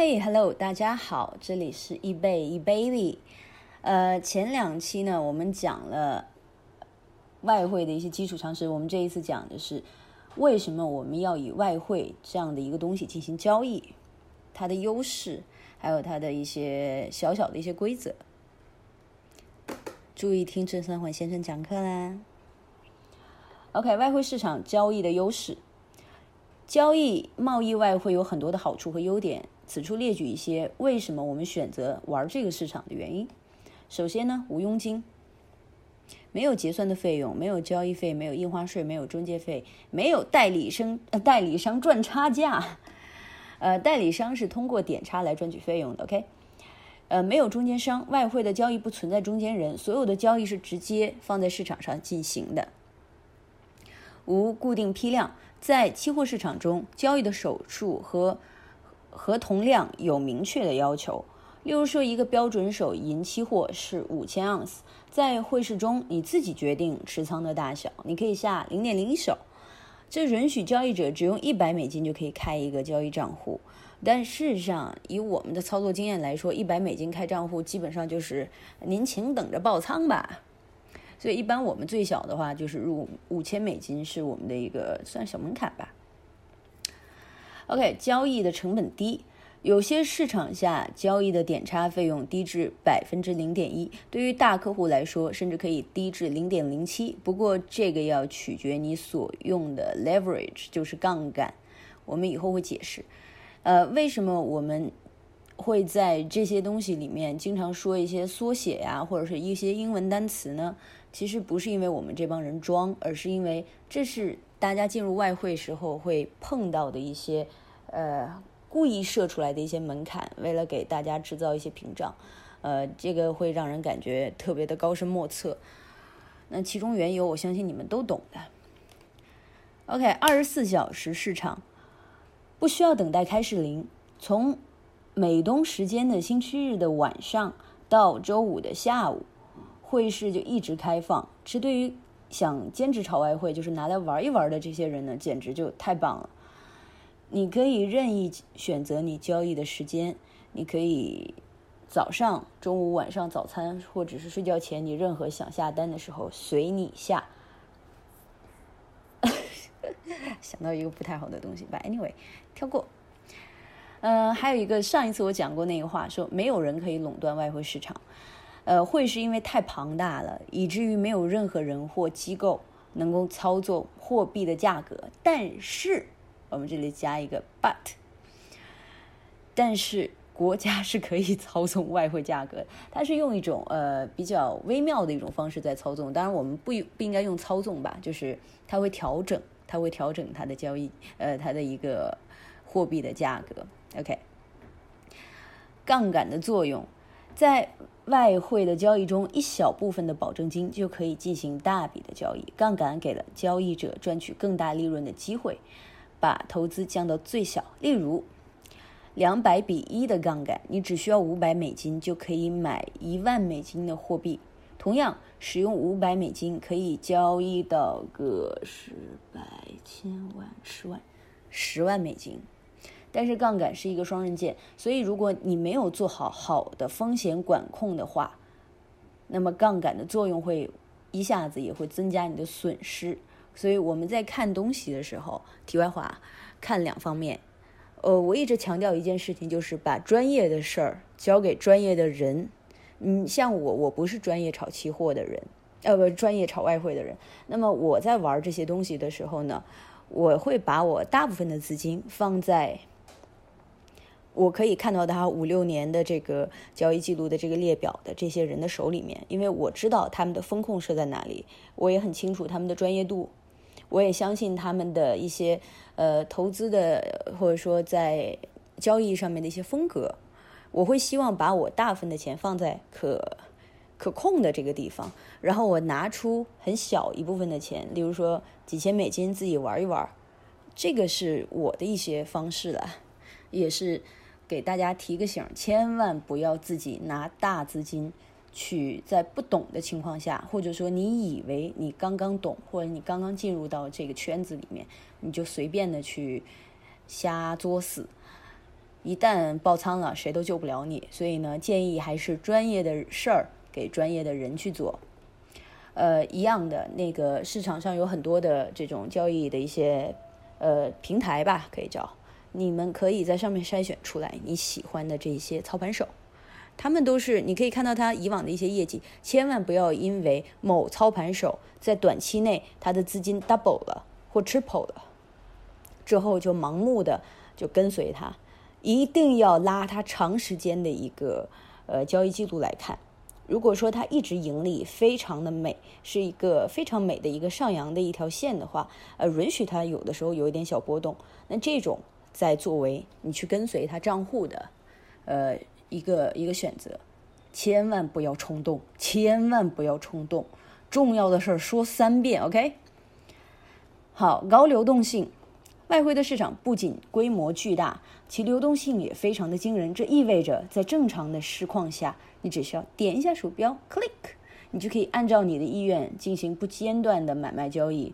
嘿，Hello，大家好，这里是易贝易 baby。呃，前两期呢，我们讲了外汇的一些基础常识。我们这一次讲的是为什么我们要以外汇这样的一个东西进行交易，它的优势，还有它的一些小小的一些规则。注意听郑三环先生讲课啦。OK，外汇市场交易的优势，交易贸易外汇有很多的好处和优点。此处列举一些为什么我们选择玩这个市场的原因。首先呢，无佣金，没有结算的费用，没有交易费，没有印花税，没有中介费，没有代理商代理商赚差价，呃，代理商是通过点差来赚取费用的。OK，呃，没有中间商，外汇的交易不存在中间人，所有的交易是直接放在市场上进行的。无固定批量，在期货市场中，交易的手数和合同量有明确的要求，例如说，一个标准手银期货是五千盎司，在汇市中你自己决定持仓的大小，你可以下零点零一手，这允许交易者只用一百美金就可以开一个交易账户。但事实上，以我们的操作经验来说，一百美金开账户基本上就是您请等着爆仓吧。所以，一般我们最小的话就是入五千美金是我们的一个算小门槛吧。OK，交易的成本低，有些市场下交易的点差费用低至百分之零点一，对于大客户来说，甚至可以低至零点零七。不过这个要取决你所用的 leverage，就是杠杆。我们以后会解释。呃，为什么我们会在这些东西里面经常说一些缩写呀，或者是一些英文单词呢？其实不是因为我们这帮人装，而是因为这是。大家进入外汇时候会碰到的一些，呃，故意设出来的一些门槛，为了给大家制造一些屏障，呃，这个会让人感觉特别的高深莫测。那其中缘由，我相信你们都懂的。OK，二十四小时市场不需要等待开市铃，从美东时间的星期日的晚上到周五的下午，会议室就一直开放。这对于想兼职炒外汇，就是拿来玩一玩的这些人呢，简直就太棒了。你可以任意选择你交易的时间，你可以早上、中午、晚上早餐，或者是睡觉前，你任何想下单的时候随你下。想到一个不太好的东西把 anyway，跳过。嗯，还有一个，上一次我讲过那个话，说没有人可以垄断外汇市场。呃，会是因为太庞大了，以至于没有任何人或机构能够操作货币的价格。但是，我们这里加一个 but，但是国家是可以操纵外汇价格，它是用一种呃比较微妙的一种方式在操纵。当然，我们不不应该用操纵吧，就是它会调整，它会调整它的交易，呃，它的一个货币的价格。OK，杠杆的作用在。外汇的交易中，一小部分的保证金就可以进行大笔的交易。杠杆给了交易者赚取更大利润的机会，把投资降到最小。例如，两百比一的杠杆，你只需要五百美金就可以买一万美金的货币。同样，使用五百美金可以交易到个十、百、千万、十万、十万美金。但是杠杆是一个双刃剑，所以如果你没有做好好的风险管控的话，那么杠杆的作用会一下子也会增加你的损失。所以我们在看东西的时候，题外话，看两方面。呃，我一直强调一件事情，就是把专业的事儿交给专业的人。嗯，像我，我不是专业炒期货的人，呃，不，专业炒外汇的人。那么我在玩这些东西的时候呢，我会把我大部分的资金放在。我可以看到他五六年的这个交易记录的这个列表的这些人的手里面，因为我知道他们的风控设在哪里，我也很清楚他们的专业度，我也相信他们的一些呃投资的或者说在交易上面的一些风格，我会希望把我大部分的钱放在可可控的这个地方，然后我拿出很小一部分的钱，例如说几千美金自己玩一玩，这个是我的一些方式了，也是。给大家提个醒，千万不要自己拿大资金去在不懂的情况下，或者说你以为你刚刚懂，或者你刚刚进入到这个圈子里面，你就随便的去瞎作死。一旦爆仓了，谁都救不了你。所以呢，建议还是专业的事儿给专业的人去做。呃，一样的，那个市场上有很多的这种交易的一些呃平台吧，可以叫，你们可以在上面筛选出来你喜欢的这些操盘手，他们都是你可以看到他以往的一些业绩，千万不要因为某操盘手在短期内他的资金 double 了或 triple 了之后就盲目的就跟随他，一定要拉他长时间的一个呃交易记录来看。如果说它一直盈利非常的美，是一个非常美的一个上扬的一条线的话，呃，允许它有的时候有一点小波动，那这种在作为你去跟随他账户的，呃，一个一个选择，千万不要冲动，千万不要冲动，重要的事儿说三遍，OK？好，高流动性。外汇的市场不仅规模巨大，其流动性也非常的惊人。这意味着，在正常的市况下，你只需要点一下鼠标，click，你就可以按照你的意愿进行不间断的买卖交易。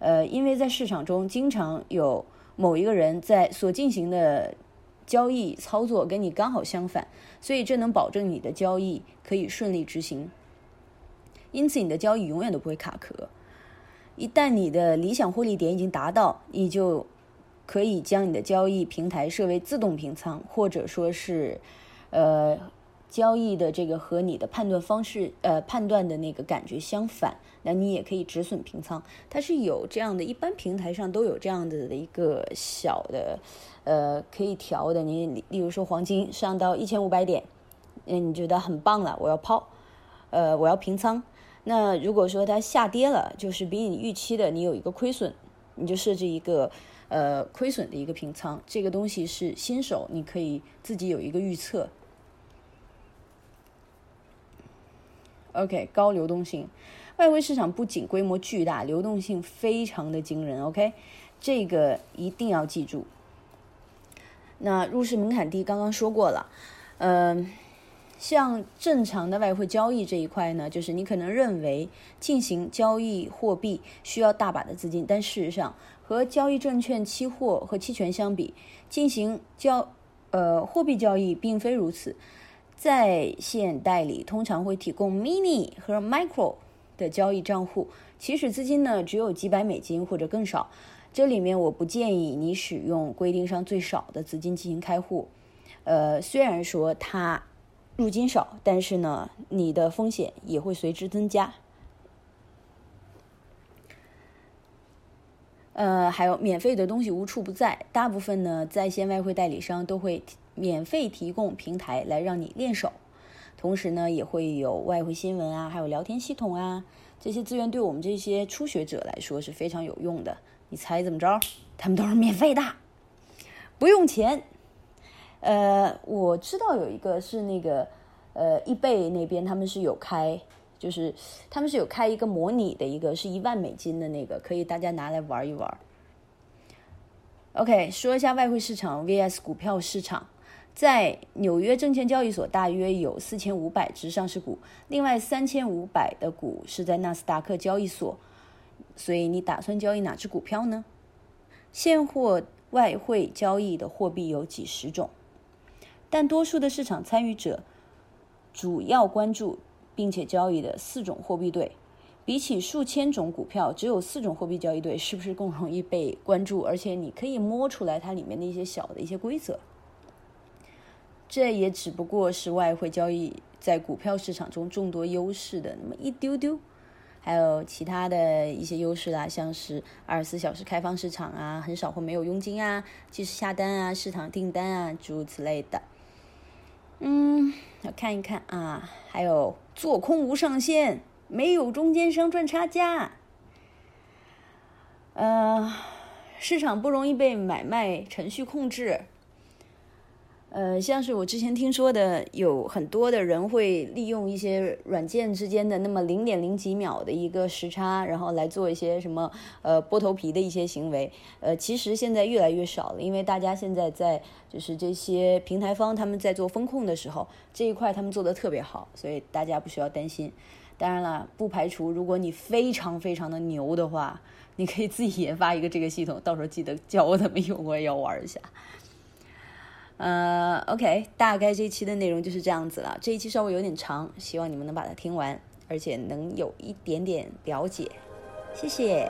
呃，因为在市场中经常有某一个人在所进行的交易操作跟你刚好相反，所以这能保证你的交易可以顺利执行。因此，你的交易永远都不会卡壳。一旦你的理想获利点已经达到，你就可以将你的交易平台设为自动平仓，或者说是，呃，交易的这个和你的判断方式，呃，判断的那个感觉相反，那你也可以止损平仓。它是有这样的，一般平台上都有这样子的一个小的，呃，可以调的。你例如说黄金上到一千五百点，嗯，你觉得很棒了，我要抛，呃，我要平仓。那如果说它下跌了，就是比你预期的你有一个亏损，你就设置一个呃亏损的一个平仓。这个东西是新手，你可以自己有一个预测。OK，高流动性，外汇市场不仅规模巨大，流动性非常的惊人。OK，这个一定要记住。那入市门槛低，刚刚说过了，嗯。像正常的外汇交易这一块呢，就是你可能认为进行交易货币需要大把的资金，但事实上和交易证券、期货和期权相比，进行交呃货币交易并非如此。在线代理通常会提供 mini 和 micro 的交易账户，起始资金呢只有几百美金或者更少。这里面我不建议你使用规定上最少的资金进行开户。呃，虽然说它。入金少，但是呢，你的风险也会随之增加。呃，还有免费的东西无处不在，大部分呢在线外汇代理商都会免费提供平台来让你练手，同时呢也会有外汇新闻啊，还有聊天系统啊，这些资源对我们这些初学者来说是非常有用的。你猜怎么着？他们都是免费的，不用钱。呃，我知道有一个是那个，呃，易贝那边他们是有开，就是他们是有开一个模拟的一个，是一万美金的那个，可以大家拿来玩一玩。OK，说一下外汇市场 VS 股票市场，在纽约证券交易所大约有四千五百只上市股，另外三千五百的股是在纳斯达克交易所，所以你打算交易哪只股票呢？现货外汇交易的货币有几十种。但多数的市场参与者主要关注并且交易的四种货币对，比起数千种股票，只有四种货币交易对，是不是更容易被关注？而且你可以摸出来它里面的一些小的一些规则。这也只不过是外汇交易在股票市场中众多优势的那么一丢丢，还有其他的一些优势啦，像是二十四小时开放市场啊，很少或没有佣金啊，即时下单啊，市场订单啊，诸如此类的。嗯，我看一看啊，还有做空无上限，没有中间商赚差价。呃，市场不容易被买卖程序控制。呃，像是我之前听说的，有很多的人会利用一些软件之间的那么零点零几秒的一个时差，然后来做一些什么呃剥头皮的一些行为。呃，其实现在越来越少了，因为大家现在在就是这些平台方他们在做风控的时候，这一块他们做的特别好，所以大家不需要担心。当然了，不排除如果你非常非常的牛的话，你可以自己研发一个这个系统，到时候记得教我怎么用，我也要玩一下。呃，OK，大概这一期的内容就是这样子了。这一期稍微有点长，希望你们能把它听完，而且能有一点点了解。谢谢。